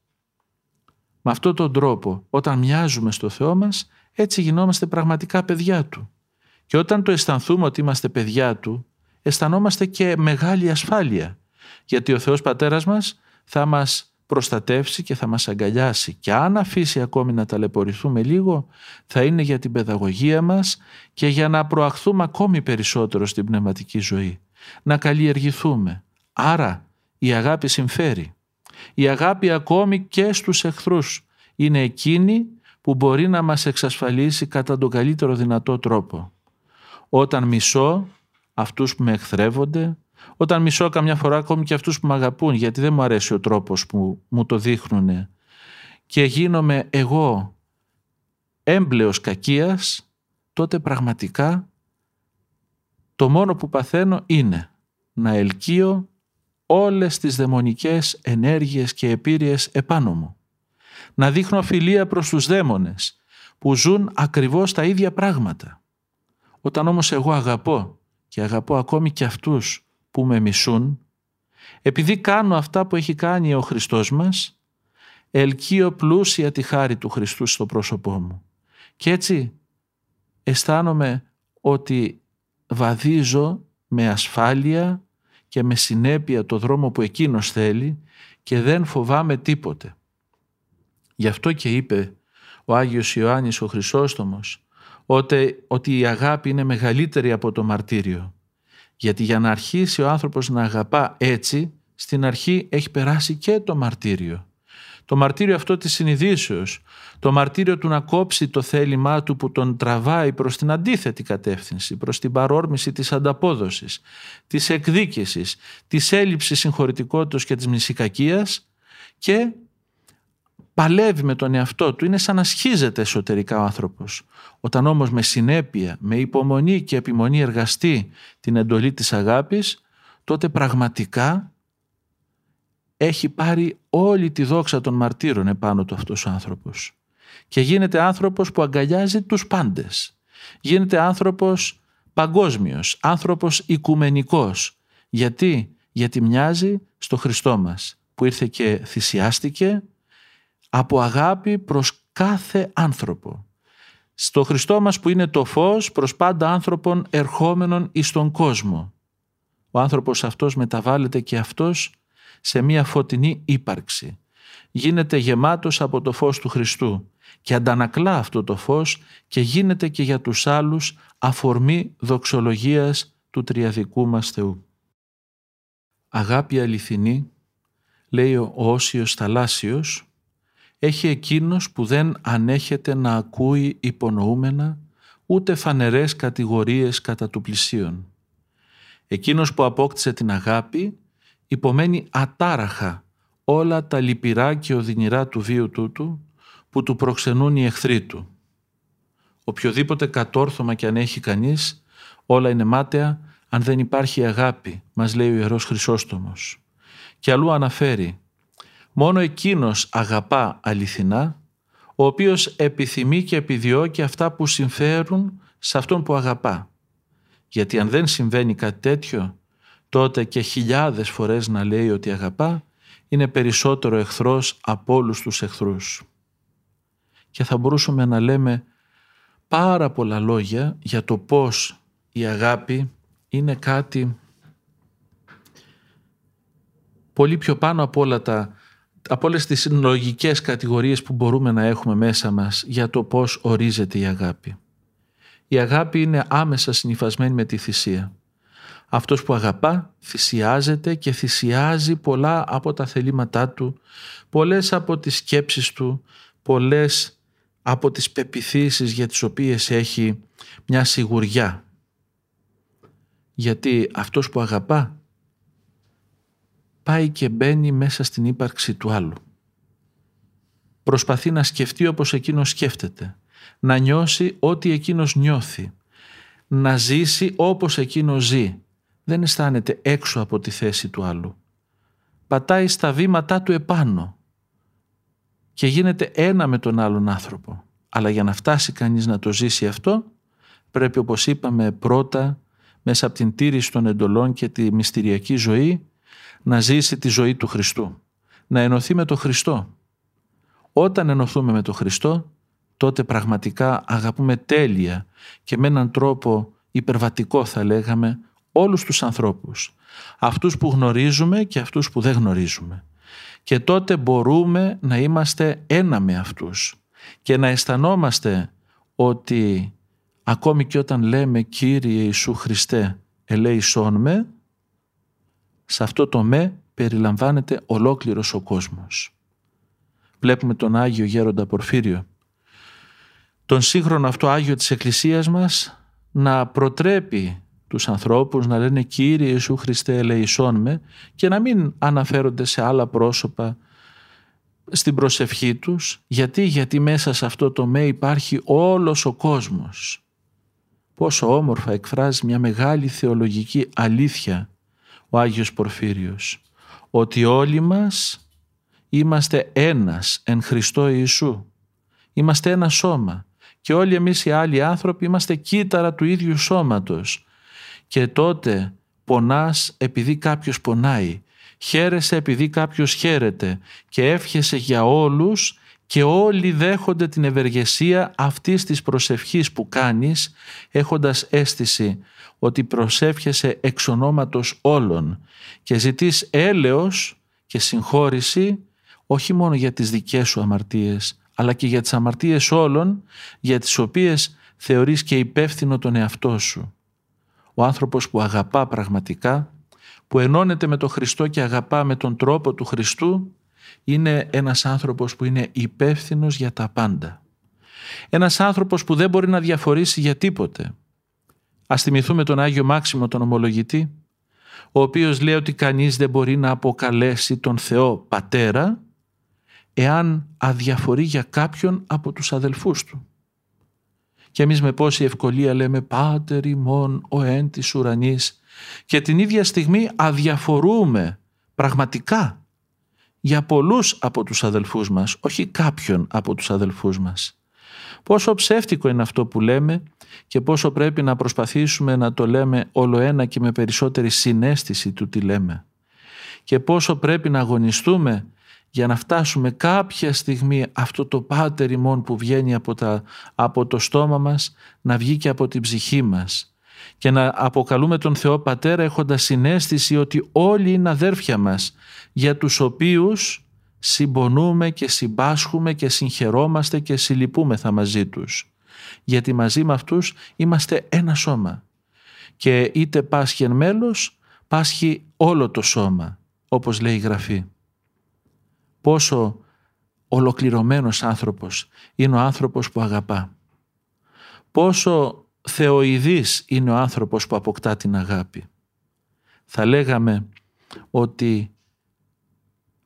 Με αυτόν τον τρόπο όταν μοιάζουμε στο Θεό μας έτσι γινόμαστε πραγματικά παιδιά Του. Και όταν το αισθανθούμε ότι είμαστε παιδιά Του αισθανόμαστε και μεγάλη ασφάλεια γιατί ο Θεός Πατέρας μας θα μας προστατεύσει και θα μας αγκαλιάσει και αν αφήσει ακόμη να ταλαιπωρηθούμε λίγο θα είναι για την παιδαγωγία μας και για να προαχθούμε ακόμη περισσότερο στην πνευματική ζωή, να καλλιεργηθούμε. Άρα η αγάπη συμφέρει. Η αγάπη ακόμη και στους εχθρούς είναι εκείνη που μπορεί να μας εξασφαλίσει κατά τον καλύτερο δυνατό τρόπο. Όταν μισώ αυτούς που με εχθρεύονται, όταν μισώ καμιά φορά ακόμη και αυτούς που με αγαπούν γιατί δεν μου αρέσει ο τρόπος που μου το δείχνουν και γίνομαι εγώ έμπλεος κακίας, τότε πραγματικά το μόνο που παθαίνω είναι να ελκύω όλες τις δαιμονικές ενέργειες και επίρειες επάνω μου. Να δείχνω φιλία προς τους δαίμονες που ζουν ακριβώς τα ίδια πράγματα. Όταν όμως εγώ αγαπώ και αγαπώ ακόμη και αυτούς που με μισούν, επειδή κάνω αυτά που έχει κάνει ο Χριστός μας, ελκύω πλούσια τη χάρη του Χριστού στο πρόσωπό μου. Και έτσι αισθάνομαι ότι βαδίζω με ασφάλεια και με συνέπεια το δρόμο που εκείνος θέλει και δεν φοβάμαι τίποτε. Γι' αυτό και είπε ο Άγιος Ιωάννης ο Χρυσόστομος ότι, ότι η αγάπη είναι μεγαλύτερη από το μαρτύριο. Γιατί για να αρχίσει ο άνθρωπος να αγαπά έτσι, στην αρχή έχει περάσει και το μαρτύριο. Το μαρτύριο αυτό της συνειδήσεως, το μαρτύριο του να κόψει το θέλημά του που τον τραβάει προς την αντίθετη κατεύθυνση, προς την παρόρμηση της ανταπόδοσης, της εκδίκησης, της έλλειψης συγχωρητικότητας και της μνησικακίας και παλεύει με τον εαυτό του, είναι σαν να σχίζεται εσωτερικά ο άνθρωπος. Όταν όμως με συνέπεια, με υπομονή και επιμονή εργαστεί την εντολή της αγάπης, τότε πραγματικά έχει πάρει όλη τη δόξα των μαρτύρων επάνω του αυτός ο άνθρωπος. Και γίνεται άνθρωπος που αγκαλιάζει τους πάντες. Γίνεται άνθρωπος παγκόσμιος, άνθρωπος οικουμενικός. Γιατί, γιατί μοιάζει στο Χριστό μας που ήρθε και θυσιάστηκε από αγάπη προς κάθε άνθρωπο. Στο Χριστό μας που είναι το φως προς πάντα άνθρωπων ερχόμενων εις τον κόσμο. Ο άνθρωπος αυτός μεταβάλλεται και αυτός σε μια φωτεινή ύπαρξη. Γίνεται γεμάτος από το φως του Χριστού και αντανακλά αυτό το φως και γίνεται και για τους άλλους αφορμή δοξολογίας του τριαδικού μας Θεού. Αγάπη αληθινή, λέει ο Όσιος Θαλάσσιος, έχει εκείνος που δεν ανέχεται να ακούει υπονοούμενα ούτε φανερές κατηγορίες κατά του πλησίον. Εκείνος που απόκτησε την αγάπη υπομένει ατάραχα όλα τα λυπηρά και οδυνηρά του βίου τούτου που του προξενούν οι εχθροί του. Οποιοδήποτε κατόρθωμα και αν έχει κανείς, όλα είναι μάταια αν δεν υπάρχει αγάπη, μας λέει ο Ιερός Χρυσόστομος. Και αλλού αναφέρει Μόνο εκείνος αγαπά αληθινά, ο οποίος επιθυμεί και επιδιώκει αυτά που συμφέρουν σε αυτόν που αγαπά. Γιατί αν δεν συμβαίνει κάτι τέτοιο, τότε και χιλιάδες φορές να λέει ότι αγαπά, είναι περισσότερο εχθρός από όλους τους εχθρούς. Και θα μπορούσαμε να λέμε πάρα πολλά λόγια για το πώς η αγάπη είναι κάτι πολύ πιο πάνω από όλα τα από όλες τις λογικές κατηγορίες που μπορούμε να έχουμε μέσα μας για το πώς ορίζεται η αγάπη. Η αγάπη είναι άμεσα συνειφασμένη με τη θυσία. Αυτός που αγαπά θυσιάζεται και θυσιάζει πολλά από τα θελήματά του, πολλές από τις σκέψεις του, πολλές από τις πεπιθήσεις για τις οποίες έχει μια σιγουριά. Γιατί αυτός που αγαπά πάει και μπαίνει μέσα στην ύπαρξη του άλλου. Προσπαθεί να σκεφτεί όπως εκείνος σκέφτεται, να νιώσει ό,τι εκείνος νιώθει, να ζήσει όπως εκείνος ζει. Δεν αισθάνεται έξω από τη θέση του άλλου. Πατάει στα βήματά του επάνω και γίνεται ένα με τον άλλον άνθρωπο. Αλλά για να φτάσει κανείς να το ζήσει αυτό, πρέπει όπως είπαμε πρώτα μέσα από την τήρηση των εντολών και τη μυστηριακή ζωή να ζήσει τη ζωή του Χριστού, να ενωθεί με τον Χριστό. Όταν ενωθούμε με τον Χριστό, τότε πραγματικά αγαπούμε τέλεια και με έναν τρόπο υπερβατικό θα λέγαμε όλους τους ανθρώπους. Αυτούς που γνωρίζουμε και αυτούς που δεν γνωρίζουμε. Και τότε μπορούμε να είμαστε ένα με αυτούς και να αισθανόμαστε ότι ακόμη και όταν λέμε Κύριε Ιησού Χριστέ ελέησόν με, σε αυτό το με περιλαμβάνεται ολόκληρος ο κόσμος. Βλέπουμε τον Άγιο Γέροντα Πορφύριο, τον σύγχρονο αυτό Άγιο της Εκκλησίας μας να προτρέπει τους ανθρώπους να λένε Κύριε Ιησού Χριστέ ελεησόν με και να μην αναφέρονται σε άλλα πρόσωπα στην προσευχή τους. Γιατί, γιατί μέσα σε αυτό το με υπάρχει όλος ο κόσμος. Πόσο όμορφα εκφράζει μια μεγάλη θεολογική αλήθεια ο Άγιος Πορφύριος ότι όλοι μας είμαστε ένας εν Χριστώ Ιησού. Είμαστε ένα σώμα και όλοι εμείς οι άλλοι άνθρωποι είμαστε κύτταρα του ίδιου σώματος και τότε πονάς επειδή κάποιος πονάει, χαίρεσαι επειδή κάποιος χαίρεται και εύχεσαι για όλους και όλοι δέχονται την ευεργεσία αυτής της προσευχής που κάνεις έχοντας αίσθηση ότι προσεύχεσαι εξ ονόματος όλων και ζητείς έλεος και συγχώρηση όχι μόνο για τις δικές σου αμαρτίες αλλά και για τις αμαρτίες όλων για τις οποίες θεωρείς και υπεύθυνο τον εαυτό σου. Ο άνθρωπος που αγαπά πραγματικά, που ενώνεται με τον Χριστό και αγαπά με τον τρόπο του Χριστού είναι ένας άνθρωπος που είναι υπεύθυνος για τα πάντα. Ένας άνθρωπος που δεν μπορεί να διαφορήσει για τίποτε. Ας θυμηθούμε τον Άγιο Μάξιμο τον ομολογητή, ο οποίος λέει ότι κανείς δεν μπορεί να αποκαλέσει τον Θεό Πατέρα εάν αδιαφορεί για κάποιον από τους αδελφούς του. Και εμείς με πόση ευκολία λέμε «Πάτερ ημών ο εν της ουρανής» και την ίδια στιγμή αδιαφορούμε πραγματικά για πολλούς από τους αδελφούς μας, όχι κάποιον από τους αδελφούς μας. Πόσο ψεύτικο είναι αυτό που λέμε και πόσο πρέπει να προσπαθήσουμε να το λέμε όλο ένα και με περισσότερη συνέστηση του τι λέμε. Και πόσο πρέπει να αγωνιστούμε για να φτάσουμε κάποια στιγμή αυτό το πάτερ ημών που βγαίνει από, τα, από το στόμα μας να βγει και από την ψυχή μας και να αποκαλούμε τον Θεό Πατέρα έχοντας συνέστηση ότι όλοι είναι αδέρφια μας για τους οποίους συμπονούμε και συμπάσχουμε και συγχαιρόμαστε και συλληπούμεθα μαζί τους. Γιατί μαζί με αυτούς είμαστε ένα σώμα. Και είτε πάσχει εν μέλος, πάσχει όλο το σώμα, όπως λέει η Γραφή. Πόσο ολοκληρωμένος άνθρωπος είναι ο άνθρωπος που αγαπά. Πόσο θεοειδής είναι ο άνθρωπος που αποκτά την αγάπη. Θα λέγαμε ότι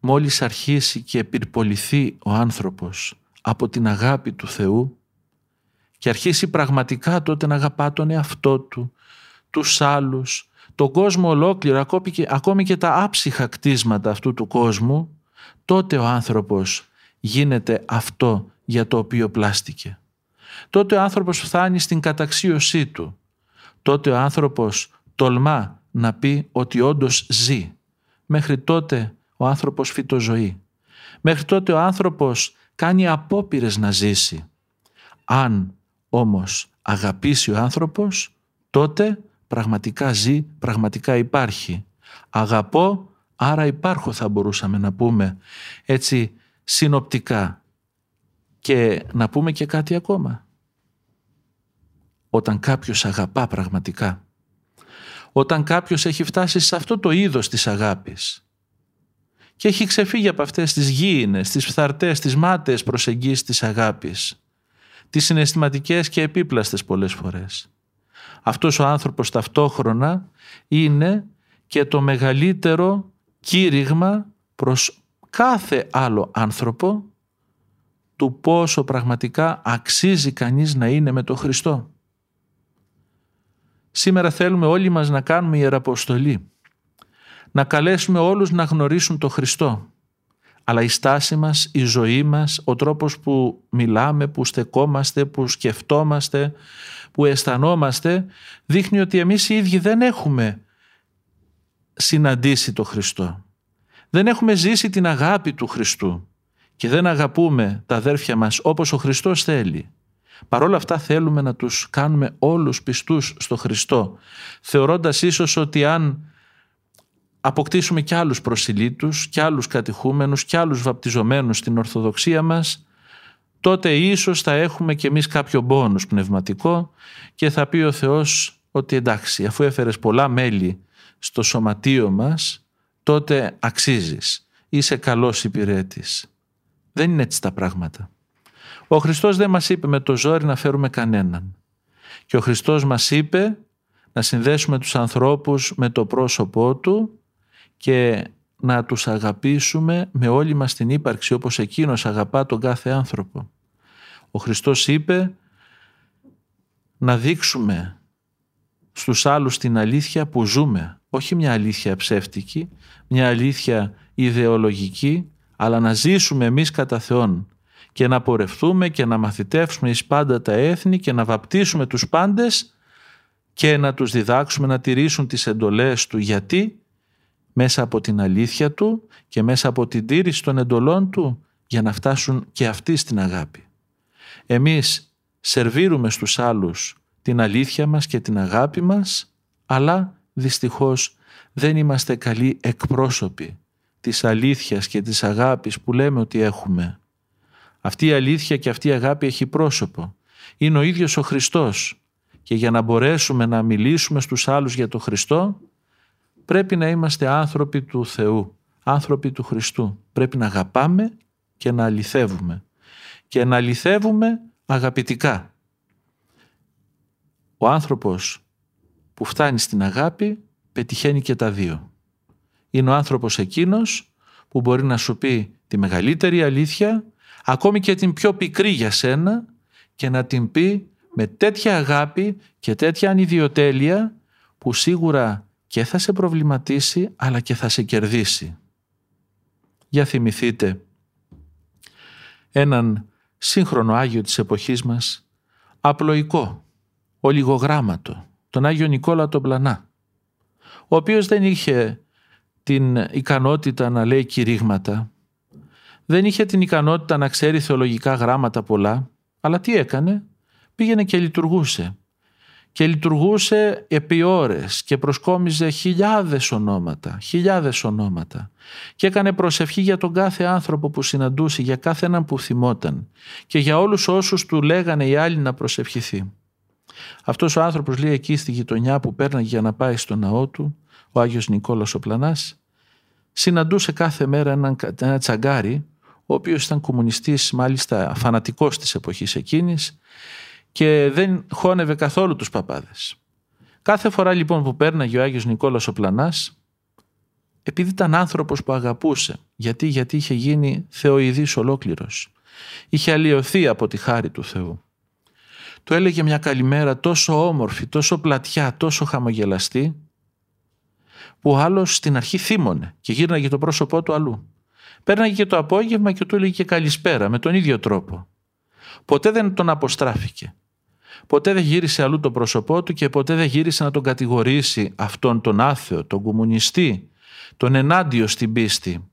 μόλις αρχίσει και επιρποληθεί ο άνθρωπος από την αγάπη του Θεού και αρχίσει πραγματικά τότε να αγαπά τον εαυτό του, τους άλλους, τον κόσμο ολόκληρο, ακόμη και τα άψυχα κτίσματα αυτού του κόσμου, τότε ο άνθρωπος γίνεται αυτό για το οποίο πλάστηκε. Τότε ο άνθρωπος φτάνει στην καταξίωσή του. Τότε ο άνθρωπος τολμά να πει ότι όντως ζει. Μέχρι τότε ο άνθρωπος φυτοζωεί. Μέχρι τότε ο άνθρωπος κάνει απόπειρες να ζήσει. Αν όμως αγαπήσει ο άνθρωπος, τότε πραγματικά ζει, πραγματικά υπάρχει. Αγαπώ, άρα υπάρχω θα μπορούσαμε να πούμε έτσι συνοπτικά. Και να πούμε και κάτι ακόμα. Όταν κάποιος αγαπά πραγματικά, όταν κάποιος έχει φτάσει σε αυτό το είδος της αγάπης, και έχει ξεφύγει από αυτές τις γήινες, τις φθαρτές, τις μάταιες προσεγγίσεις της αγάπης, τις συναισθηματικές και επίπλαστες πολλές φορές. Αυτός ο άνθρωπος ταυτόχρονα είναι και το μεγαλύτερο κήρυγμα προς κάθε άλλο άνθρωπο του πόσο πραγματικά αξίζει κανείς να είναι με τον Χριστό. Σήμερα θέλουμε όλοι μας να κάνουμε ιεραποστολή να καλέσουμε όλους να γνωρίσουν το Χριστό. Αλλά η στάση μας, η ζωή μας, ο τρόπος που μιλάμε, που στεκόμαστε, που σκεφτόμαστε, που αισθανόμαστε, δείχνει ότι εμείς οι ίδιοι δεν έχουμε συναντήσει το Χριστό. Δεν έχουμε ζήσει την αγάπη του Χριστού και δεν αγαπούμε τα αδέρφια μας όπως ο Χριστός θέλει. Παρ' όλα αυτά θέλουμε να τους κάνουμε όλους πιστούς στο Χριστό, θεωρώντας ίσως ότι αν αποκτήσουμε και άλλους προσιλήτους, και άλλους κατηχούμενους, και άλλους βαπτιζομένους στην Ορθοδοξία μας, τότε ίσως θα έχουμε και εμείς κάποιο μπόνους πνευματικό και θα πει ο Θεός ότι εντάξει, αφού έφερες πολλά μέλη στο σωματείο μας, τότε αξίζεις, είσαι καλός υπηρέτης. Δεν είναι έτσι τα πράγματα. Ο Χριστός δεν μας είπε με το ζόρι να φέρουμε κανέναν. Και ο Χριστός μας είπε να συνδέσουμε τους ανθρώπους με το πρόσωπό Του και να τους αγαπήσουμε με όλη μας την ύπαρξη όπως Εκείνος αγαπά τον κάθε άνθρωπο. Ο Χριστός είπε να δείξουμε στους άλλους την αλήθεια που ζούμε, όχι μια αλήθεια ψεύτικη, μια αλήθεια ιδεολογική, αλλά να ζήσουμε εμείς κατά Θεόν και να πορευτούμε και να μαθητεύσουμε εις πάντα τα έθνη και να βαπτίσουμε τους πάντες και να τους διδάξουμε να τηρήσουν τις εντολές Του. Γιατί; Μέσα από την αλήθεια του και μέσα από την τήρηση των εντολών του για να φτάσουν και αυτοί στην αγάπη. Εμείς σερβίρουμε στους άλλους την αλήθεια μας και την αγάπη μας, αλλά δυστυχώς δεν είμαστε καλοί εκπρόσωποι της αλήθειας και της αγάπης που λέμε ότι έχουμε. Αυτή η αλήθεια και αυτή η αγάπη έχει πρόσωπο. Είναι ο ίδιος ο Χριστός και για να μπορέσουμε να μιλήσουμε στους άλλους για τον Χριστό πρέπει να είμαστε άνθρωποι του Θεού, άνθρωποι του Χριστού. Πρέπει να αγαπάμε και να αληθεύουμε και να αληθεύουμε αγαπητικά. Ο άνθρωπος που φτάνει στην αγάπη πετυχαίνει και τα δύο. Είναι ο άνθρωπος εκείνος που μπορεί να σου πει τη μεγαλύτερη αλήθεια, ακόμη και την πιο πικρή για σένα και να την πει με τέτοια αγάπη και τέτοια ανιδιοτέλεια που σίγουρα και θα σε προβληματίσει αλλά και θα σε κερδίσει. Για θυμηθείτε έναν σύγχρονο Άγιο της εποχής μας, απλοϊκό, ολιγογράμματο, τον Άγιο Νικόλα τον Πλανά, ο οποίος δεν είχε την ικανότητα να λέει κηρύγματα, δεν είχε την ικανότητα να ξέρει θεολογικά γράμματα πολλά, αλλά τι έκανε, πήγαινε και λειτουργούσε. Και λειτουργούσε επί ώρες και προσκόμιζε χιλιάδες ονόματα, χιλιάδες ονόματα. Και έκανε προσευχή για τον κάθε άνθρωπο που συναντούσε, για κάθε έναν που θυμόταν και για όλους όσους του λέγανε οι άλλοι να προσευχηθεί. Αυτός ο άνθρωπος λέει εκεί στη γειτονιά που πέρναγε για να πάει στο ναό του, ο Άγιος Νικόλας ο Πλανάς, συναντούσε κάθε μέρα έναν, ένα τσαγκάρι, ο οποίος ήταν κομμουνιστής μάλιστα φανατικός της εποχής εκείνης και δεν χώνευε καθόλου τους παπάδες. Κάθε φορά λοιπόν που πέρναγε ο Άγιος Νικόλας ο Πλανάς, επειδή ήταν άνθρωπος που αγαπούσε, γιατί, γιατί είχε γίνει θεοειδής ολόκληρος, είχε αλλοιωθεί από τη χάρη του Θεού. Του έλεγε μια καλημέρα τόσο όμορφη, τόσο πλατιά, τόσο χαμογελαστή, που ο άλλος στην αρχή θύμωνε και γύρναγε το πρόσωπό του αλλού. Πέρναγε και το απόγευμα και του έλεγε και καλησπέρα με τον ίδιο τρόπο. Ποτέ δεν τον αποστράφηκε. Ποτέ δεν γύρισε αλλού το πρόσωπό του και ποτέ δεν γύρισε να τον κατηγορήσει αυτόν τον άθεο, τον κομμουνιστή, τον ενάντιο στην πίστη.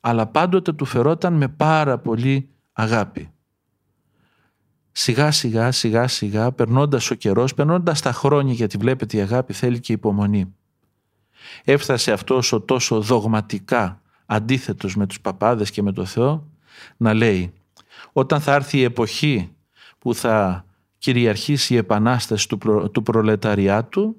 Αλλά πάντοτε του φερόταν με πάρα πολύ αγάπη. Σιγά σιγά σιγά σιγά περνώντας ο καιρός, περνώντας τα χρόνια γιατί βλέπετε η αγάπη θέλει και υπομονή. Έφτασε αυτός ο τόσο δογματικά αντίθετος με τους παπάδες και με το Θεό να λέει όταν θα έρθει η εποχή που θα κυριαρχήσει η επανάσταση του, προ, του προλεταριάτου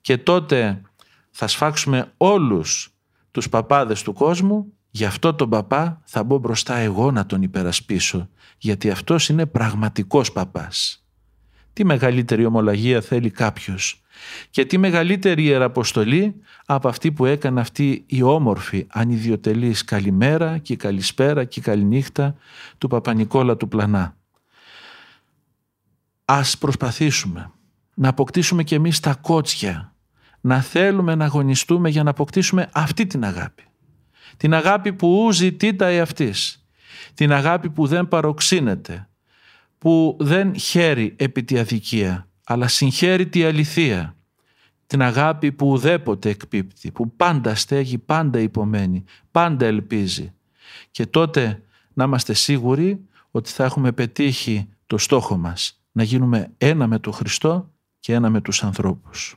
και τότε θα σφάξουμε όλους τους παπάδες του κόσμου γι' αυτό τον παπά θα μπω μπροστά εγώ να τον υπερασπίσω γιατί αυτός είναι πραγματικός παπάς. Τι μεγαλύτερη ομολογία θέλει κάποιος και τι μεγαλύτερη ιεραποστολή από αυτή που έκανε αυτή η όμορφη ανιδιοτελής καλημέρα και καλησπέρα και καληνύχτα του Παπα-Νικόλα του Πλανά. Ας προσπαθήσουμε να αποκτήσουμε και εμείς τα κότσια, να θέλουμε να αγωνιστούμε για να αποκτήσουμε αυτή την αγάπη. Την αγάπη που ζητείται εαυτής, την αγάπη που δεν παροξύνεται, που δεν χαίρει επί τη αδικία, αλλά συγχαίρει τη αληθεία. Την αγάπη που ουδέποτε εκπίπτει, που πάντα στέγει, πάντα υπομένει, πάντα ελπίζει. Και τότε να είμαστε σίγουροι ότι θα έχουμε πετύχει το στόχο μας, να γίνουμε ένα με τον Χριστό και ένα με τους ανθρώπους.